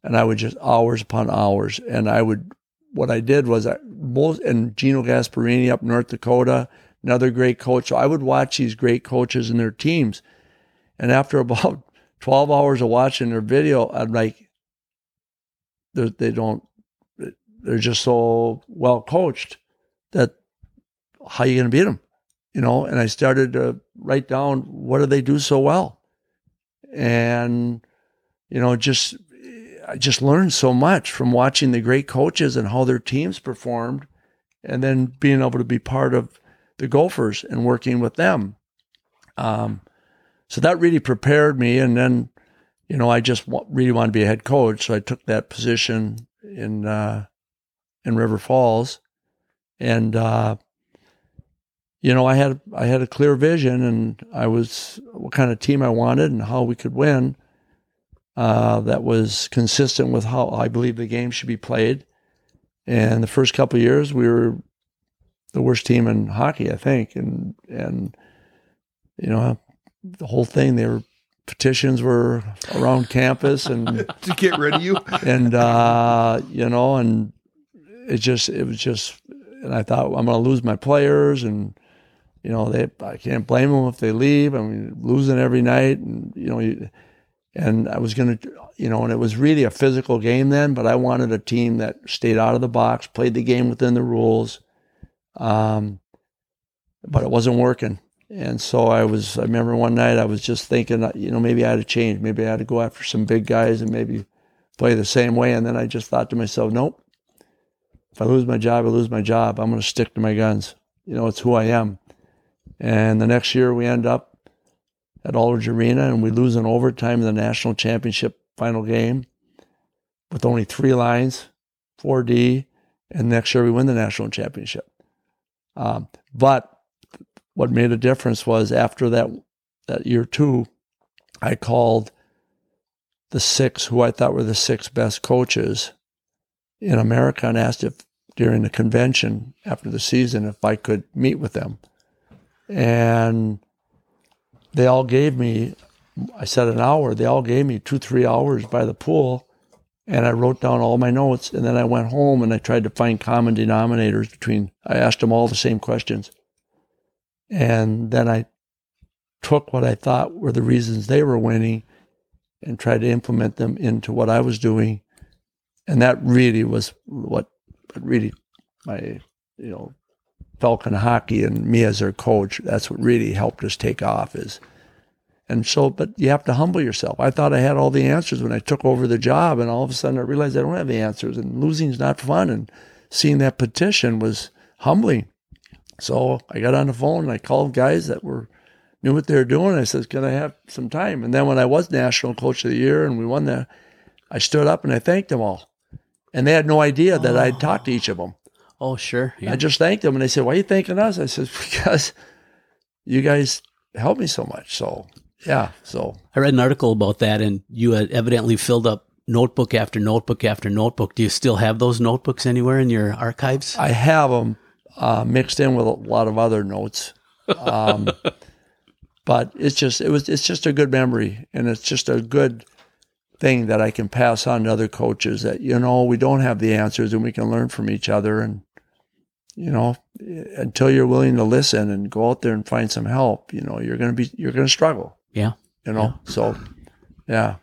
And I would just hours upon hours. And I would, what I did was I most, and Gino Gasparini up North Dakota, another great coach. So I would watch these great coaches and their teams. And after about 12 hours of watching their video, I'm like, they don't, they're just so well coached that how are you going to beat them? You know, and I started to write down what do they do so well? And, you know, just, I just learned so much from watching the great coaches and how their teams performed and then being able to be part of the Gophers and working with them. Um, so that really prepared me. And then, you know, I just really wanted to be a head coach, so I took that position in uh, in River Falls, and uh, you know, I had I had a clear vision, and I was what kind of team I wanted and how we could win. Uh, that was consistent with how I believe the game should be played. And the first couple years, we were the worst team in hockey, I think, and and you know the whole thing. They were petitions were around campus and to get rid of you, and uh, you know, and it just it was just, and I thought I'm going to lose my players, and you know they I can't blame them if they leave. I mean, losing every night, and you know. And I was going to, you know, and it was really a physical game then, but I wanted a team that stayed out of the box, played the game within the rules, um, but it wasn't working. And so I was, I remember one night I was just thinking, uh, you know, maybe I had to change. Maybe I had to go after some big guys and maybe play the same way. And then I just thought to myself, nope, if I lose my job, I lose my job. I'm going to stick to my guns. You know, it's who I am. And the next year we end up at Aldridge Arena and we lose in overtime in the national championship final game with only three lines, 4D And next year we win the national championship. Um, but what made a difference was after that that year two, I called the six who I thought were the six best coaches in America and asked if during the convention after the season if I could meet with them. And they all gave me, I said an hour, they all gave me two, three hours by the pool. And I wrote down all my notes. And then I went home and I tried to find common denominators between, I asked them all the same questions. And then I took what I thought were the reasons they were winning and tried to implement them into what I was doing. And that really was what really my, you know, Falcon hockey and me as their coach, that's what really helped us take off is and so but you have to humble yourself. I thought I had all the answers when I took over the job and all of a sudden I realized I don't have the answers and losing's not fun and seeing that petition was humbling. So I got on the phone and I called guys that were knew what they were doing. I said, Can I have some time? And then when I was national coach of the year and we won that, I stood up and I thanked them all. And they had no idea that oh. I'd talked to each of them. Oh, sure. Yeah. I just thanked them and they said, Why are you thanking us? I said, Because you guys helped me so much. So yeah. So I read an article about that and you had evidently filled up notebook after notebook after notebook. Do you still have those notebooks anywhere in your archives? I have them uh, mixed in with a lot of other notes. Um, but it's just it was it's just a good memory and it's just a good thing that I can pass on to other coaches that you know we don't have the answers and we can learn from each other and you know until you're willing to listen and go out there and find some help you know you're going to be you're going to struggle yeah you know yeah. so yeah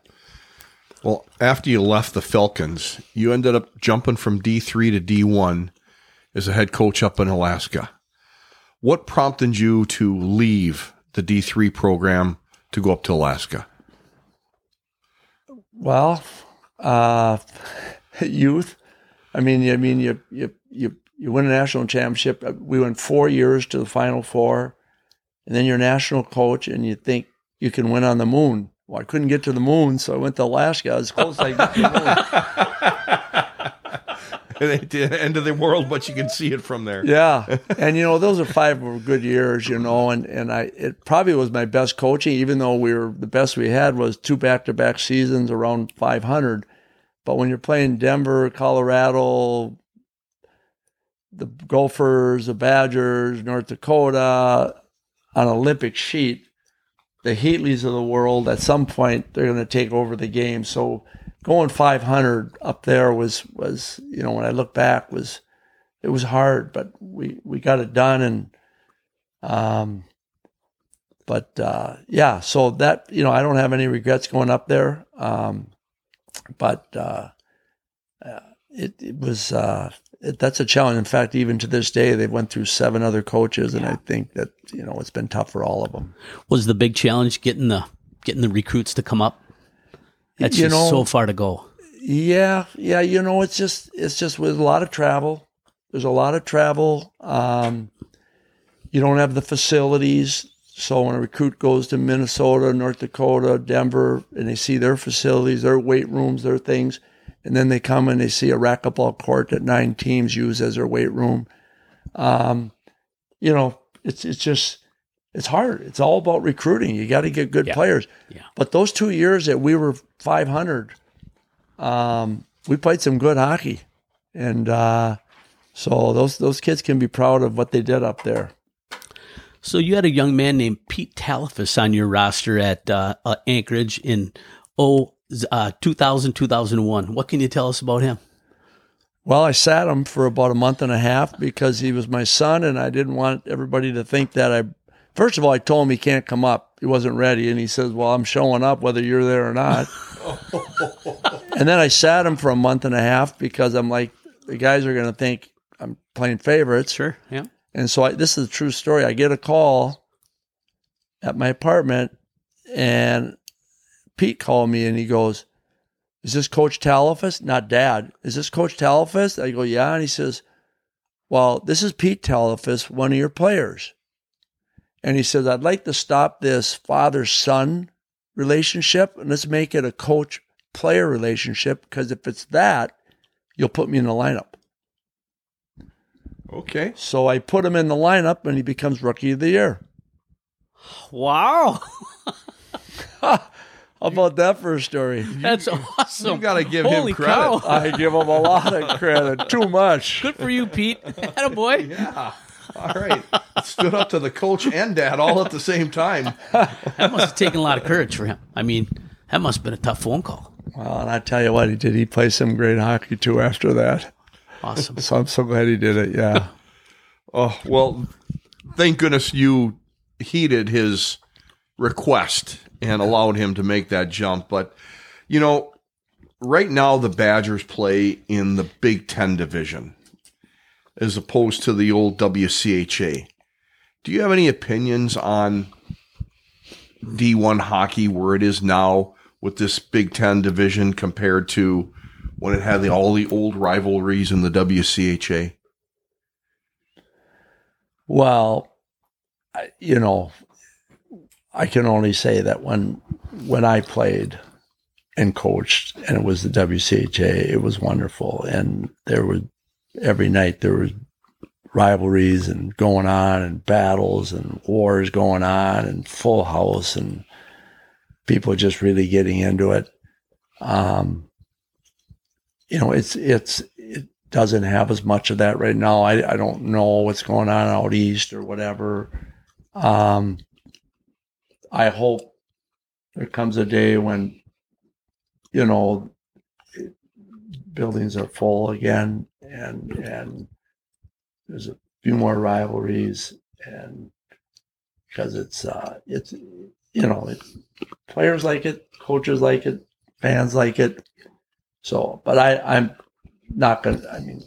well after you left the Falcons you ended up jumping from D3 to D1 as a head coach up in Alaska what prompted you to leave the D3 program to go up to Alaska? Well, uh, youth. I mean, I mean, you you you you win a national championship. Uh, we went four years to the Final Four, and then you're national coach, and you think you can win on the moon. Well, I couldn't get to the moon, so I went to Alaska as close as I could to the moon. the end of the world, but you can see it from there. Yeah, and you know those are five good years, you know, and and I it probably was my best coaching, even though we were the best we had was two back to back seasons around 500. But when you're playing Denver, Colorado, the Gophers, the Badgers, North Dakota on Olympic sheet, the Heatleys of the world, at some point they're going to take over the game. So going 500 up there was was you know when I look back was it was hard, but we we got it done and um but uh yeah so that you know I don't have any regrets going up there um but uh, uh it, it was uh that's a challenge in fact even to this day they went through seven other coaches and. I think that you know it's been tough for all of them was the big challenge getting the getting the recruits to come up that's you just know, so far to go. Yeah, yeah. You know, it's just it's just with a lot of travel. There's a lot of travel. Um, you don't have the facilities. So when a recruit goes to Minnesota, North Dakota, Denver, and they see their facilities, their weight rooms, their things, and then they come and they see a racquetball court that nine teams use as their weight room. Um, you know, it's it's just it's hard. It's all about recruiting. You got to get good yeah. players. Yeah. But those two years that we were 500, um, we played some good hockey, and uh, so those those kids can be proud of what they did up there. So you had a young man named Pete Talafous on your roster at uh, uh, Anchorage in oh, uh, 2000 2001. What can you tell us about him? Well, I sat him for about a month and a half because he was my son, and I didn't want everybody to think that I First of all, I told him he can't come up. He wasn't ready. And he says, Well, I'm showing up whether you're there or not. and then I sat him for a month and a half because I'm like, the guys are going to think I'm playing favorites. Sure. Yeah. And so I, this is a true story. I get a call at my apartment and Pete called me and he goes, Is this Coach Talafous? Not dad. Is this Coach Talafous? I go, Yeah. And he says, Well, this is Pete Talafous, one of your players. And he says, I'd like to stop this father son relationship and let's make it a coach player relationship because if it's that, you'll put me in the lineup. Okay. So I put him in the lineup, and he becomes rookie of the year. Wow, How about that for a story? that's awesome. You got to give Holy him credit. cow. I give him a lot of credit, too much. Good for you, Pete. boy. Yeah. All right. Stood up to the coach and dad all at the same time. That must have taken a lot of courage for him. I mean, that must have been a tough phone call. Well, and I tell you what, he did. He played some great hockey too after that. Awesome. So I'm so glad he did it. Yeah. Oh, well, thank goodness you heeded his request and allowed him to make that jump. But, you know, right now the Badgers play in the Big Ten division as opposed to the old WCHA. Do you have any opinions on D1 hockey where it is now with this Big Ten division compared to when it had the, all the old rivalries in the WCHA? Well, you know, I can only say that when when I played and coached, and it was the WCHA, it was wonderful, and there was every night there was rivalries and going on, and battles and wars going on, and full house, and people just really getting into it. Um, you know, it's it's it doesn't have as much of that right now. I I don't know what's going on out east or whatever. Um, I hope there comes a day when, you know, buildings are full again, and and there's a few more rivalries, and because it's uh it's you know it, players like it, coaches like it, fans like it. So, but I I'm not gonna. I mean,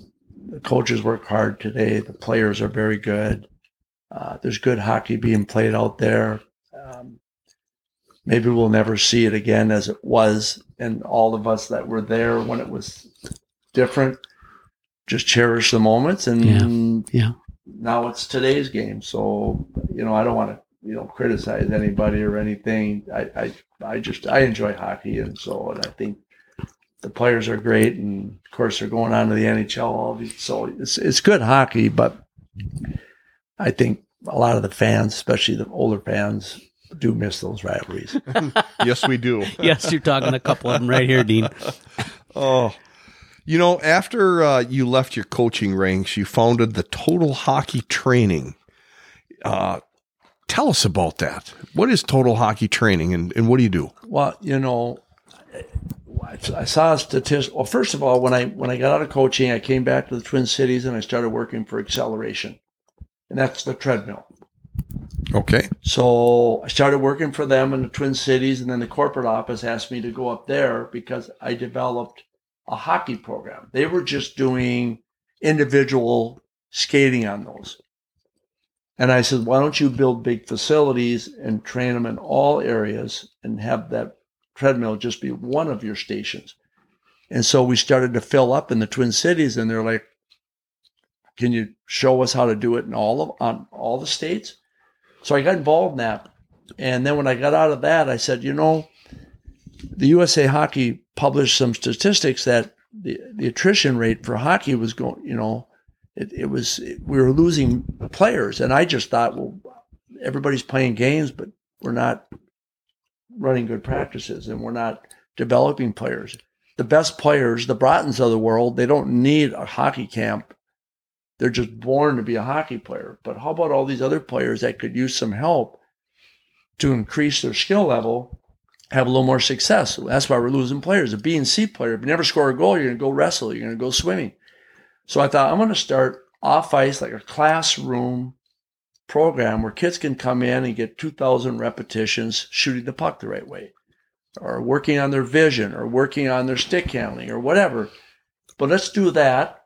the coaches work hard today. The players are very good. Uh, there's good hockey being played out there. Maybe we'll never see it again as it was, and all of us that were there when it was different just cherish the moments. And Yeah. now it's today's game. So you know, I don't want to you know criticize anybody or anything. I I, I just I enjoy hockey, and so and I think the players are great, and of course they're going on to the NHL. All these, so it's it's good hockey, but I think a lot of the fans, especially the older fans, do miss those rivalries. yes, we do. Yes, you're talking a couple of them right here, Dean. Oh, you know, after uh, you left your coaching ranks, you founded the Total Hockey Training. Uh, tell us about that. What is Total Hockey Training, and, and what do you do? Well, you know, I saw a statistic. Well, first of all, when I when I got out of coaching, I came back to the Twin Cities and I started working for Acceleration, and that's the treadmill. Okay. So I started working for them in the Twin Cities, and then the corporate office asked me to go up there because I developed a hockey program. They were just doing individual skating on those. And I said, why don't you build big facilities and train them in all areas and have that treadmill just be one of your stations? And so we started to fill up in the Twin Cities, and they're like, can you show us how to do it in all of on all the states? So I got involved in that. And then when I got out of that, I said, you know, the USA Hockey published some statistics that the, the attrition rate for hockey was going, you know, it, it was, we were losing players. And I just thought, well, everybody's playing games, but we're not running good practices and we're not developing players. The best players, the Brotens of the world, they don't need a hockey camp they're just born to be a hockey player. But how about all these other players that could use some help to increase their skill level, have a little more success? That's why we're losing players. A B and C player, if you never score a goal, you're going to go wrestle, you're going to go swimming. So I thought I'm going to start off ice like a classroom program where kids can come in and get 2,000 repetitions shooting the puck the right way, or working on their vision, or working on their stick handling, or whatever. But let's do that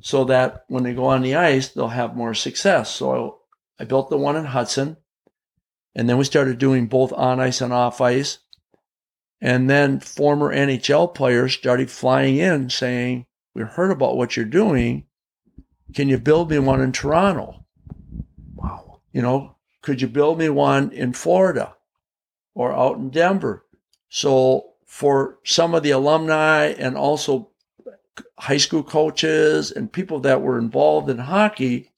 so that when they go on the ice, they'll have more success. So I, I built the one in Hudson, and then we started doing both on ice and off ice. And then former NHL players started flying in saying, We heard about what you're doing. Can you build me one in Toronto? Wow. You know, could you build me one in Florida or out in Denver? So for some of the alumni and also high school coaches and people that were involved in hockey,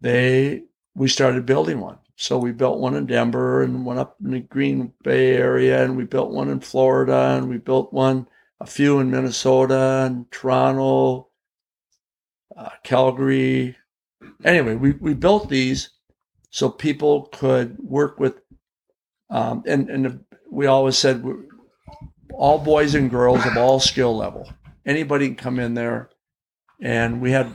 they we started building one. So we built one in Denver and one up in the Green Bay area, and we built one in Florida, and we built one a few in Minnesota and Toronto, uh, Calgary. Anyway, we, we built these so people could work with, um, and and we always said all boys and girls of all skill level. Anybody can come in there, and we had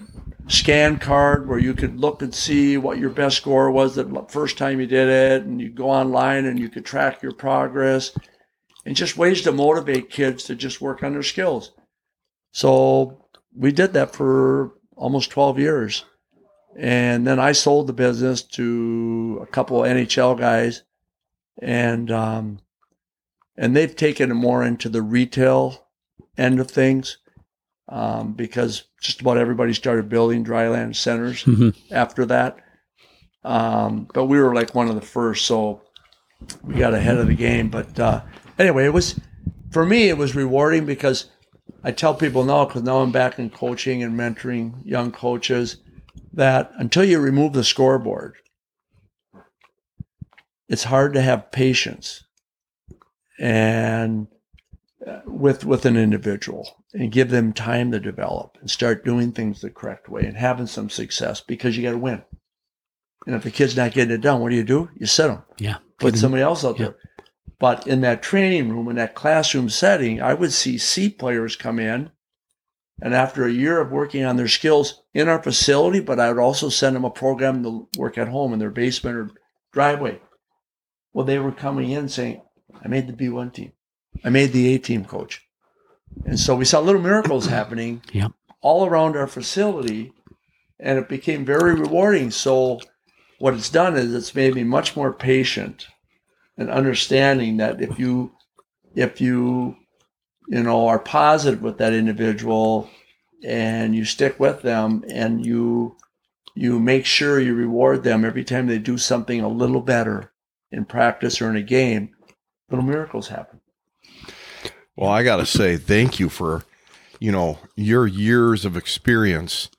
scan card where you could look and see what your best score was the first time you did it, and you go online and you could track your progress, and just ways to motivate kids to just work on their skills. So we did that for almost 12 years. And then I sold the business to a couple of NHL guys, and um, and they've taken it more into the retail end of things um, because just about everybody started building dryland centers mm-hmm. after that. Um, but we were like one of the first, so we got ahead of the game. But uh, anyway, it was for me. It was rewarding because I tell people now because now I'm back in coaching and mentoring young coaches that until you remove the scoreboard, it's hard to have patience and uh, with with an individual and give them time to develop and start doing things the correct way and having some success because you got to win. And if the kid's not getting it done, what do you do? You set them. Yeah. Put somebody else out yeah. there. But in that training room, in that classroom setting, I would see C players come in. And after a year of working on their skills in our facility, but I would also send them a program to work at home in their basement or driveway. Well, they were coming in saying, I made the B1 team. I made the A team coach. And so we saw little miracles happening yep. all around our facility, and it became very rewarding. So, what it's done is it's made me much more patient and understanding that if you, if you, you know, are positive with that individual and you stick with them and you, you make sure you reward them every time they do something a little better in practice or in a game, little miracles happen. Well, I got to say thank you for, you know, your years of experience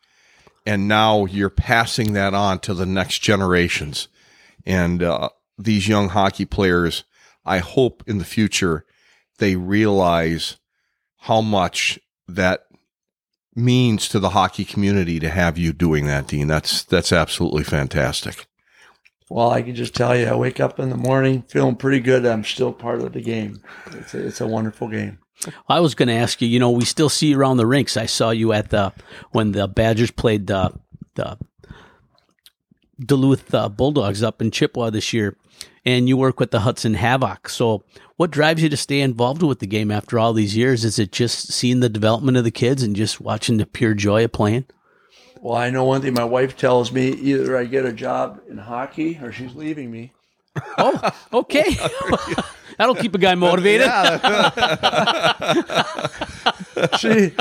and now you're passing that on to the next generations. And uh, these young hockey players, I hope in the future they realize how much that means to the hockey community to have you doing that, Dean. That's that's absolutely fantastic. Well, I can just tell you, I wake up in the morning feeling pretty good. I'm still part of the game. It's a, it's a wonderful game. I was going to ask you. You know, we still see you around the rinks. I saw you at the when the Badgers played the the Duluth uh, Bulldogs up in Chippewa this year, and you work with the Hudson Havoc. So, what drives you to stay involved with the game after all these years? Is it just seeing the development of the kids and just watching the pure joy of playing? Well, I know one thing. My wife tells me either I get a job in hockey or she's leaving me. Oh, okay. That'll keep a guy motivated. she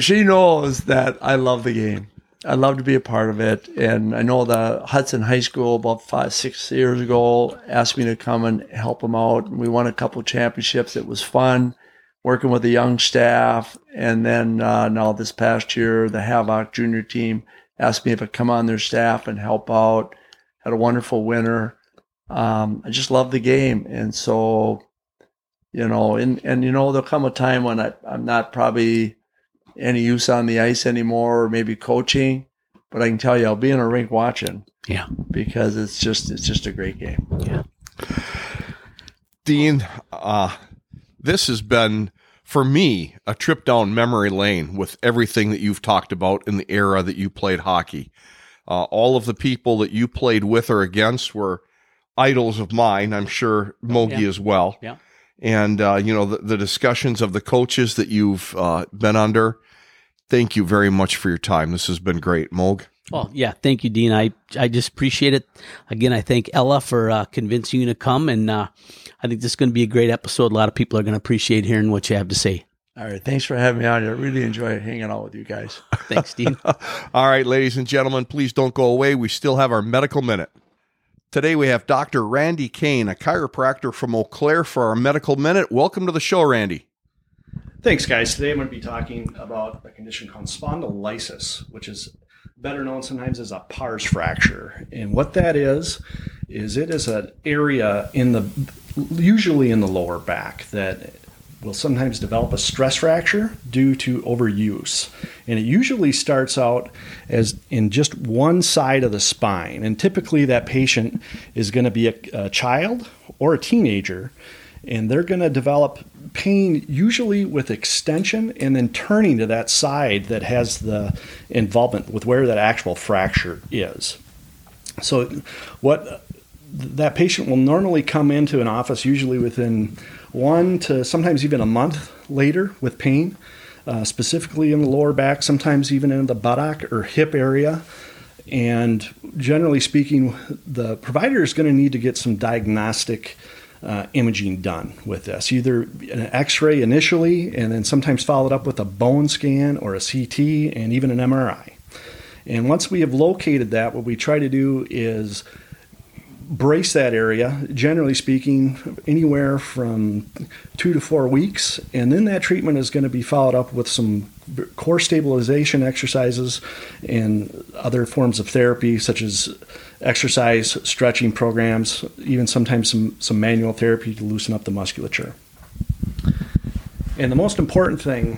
she knows that I love the game. I love to be a part of it, and I know the Hudson High School about five six years ago asked me to come and help them out. And We won a couple championships. It was fun working with the young staff. And then uh, now this past year, the Havoc junior team asked me if I'd come on their staff and help out. Had a wonderful winter. Um, I just love the game. And so, you know, and, and you know, there'll come a time when I, I'm not probably any use on the ice anymore or maybe coaching. But I can tell you, I'll be in a rink watching. Yeah. Because it's just it's just a great game. Yeah. Dean, uh, this has been for me, a trip down memory lane with everything that you've talked about in the era that you played hockey. Uh, all of the people that you played with or against were idols of mine. I'm sure Mogi yeah. as well. Yeah. And, uh, you know, the, the, discussions of the coaches that you've uh, been under. Thank you very much for your time. This has been great, Moog. Oh yeah, thank you, Dean. I I just appreciate it. Again, I thank Ella for uh, convincing you to come, and uh, I think this is going to be a great episode. A lot of people are going to appreciate hearing what you have to say. All right, thanks for having me on. I really enjoy hanging out with you guys. Thanks, Dean. All right, ladies and gentlemen, please don't go away. We still have our medical minute. Today we have Dr. Randy Kane, a chiropractor from Eau Claire, for our medical minute. Welcome to the show, Randy. Thanks, guys. Today I'm going to be talking about a condition called spondylolysis, which is better known sometimes as a pars fracture. And what that is, is it is an area in the, usually in the lower back, that will sometimes develop a stress fracture due to overuse. And it usually starts out as in just one side of the spine. And typically that patient is going to be a, a child or a teenager and they're going to develop pain usually with extension and then turning to that side that has the involvement with where that actual fracture is. So, what that patient will normally come into an office usually within one to sometimes even a month later with pain, uh, specifically in the lower back, sometimes even in the buttock or hip area. And generally speaking, the provider is going to need to get some diagnostic uh, imaging done with this, either an x ray initially, and then sometimes followed up with a bone scan or a CT and even an MRI. And once we have located that, what we try to do is brace that area, generally speaking, anywhere from two to four weeks. And then that treatment is going to be followed up with some core stabilization exercises and other forms of therapy, such as exercise, stretching programs, even sometimes some, some manual therapy to loosen up the musculature. And the most important thing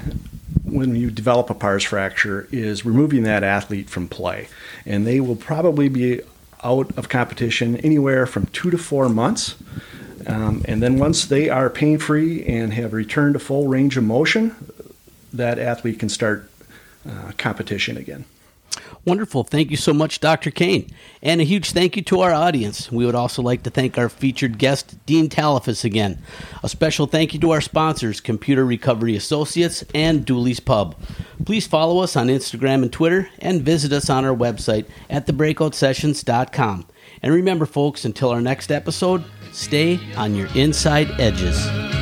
when you develop a pars fracture is removing that athlete from play. And they will probably be out of competition anywhere from two to four months. Um, and then once they are pain free and have returned to full range of motion, that athlete can start uh, competition again. Wonderful. Thank you so much, Dr. Kane. And a huge thank you to our audience. We would also like to thank our featured guest, Dean Talafous, again. A special thank you to our sponsors, Computer Recovery Associates and Dooley's Pub. Please follow us on Instagram and Twitter and visit us on our website at thebreakoutsessions.com. And remember, folks, until our next episode, stay on your inside edges.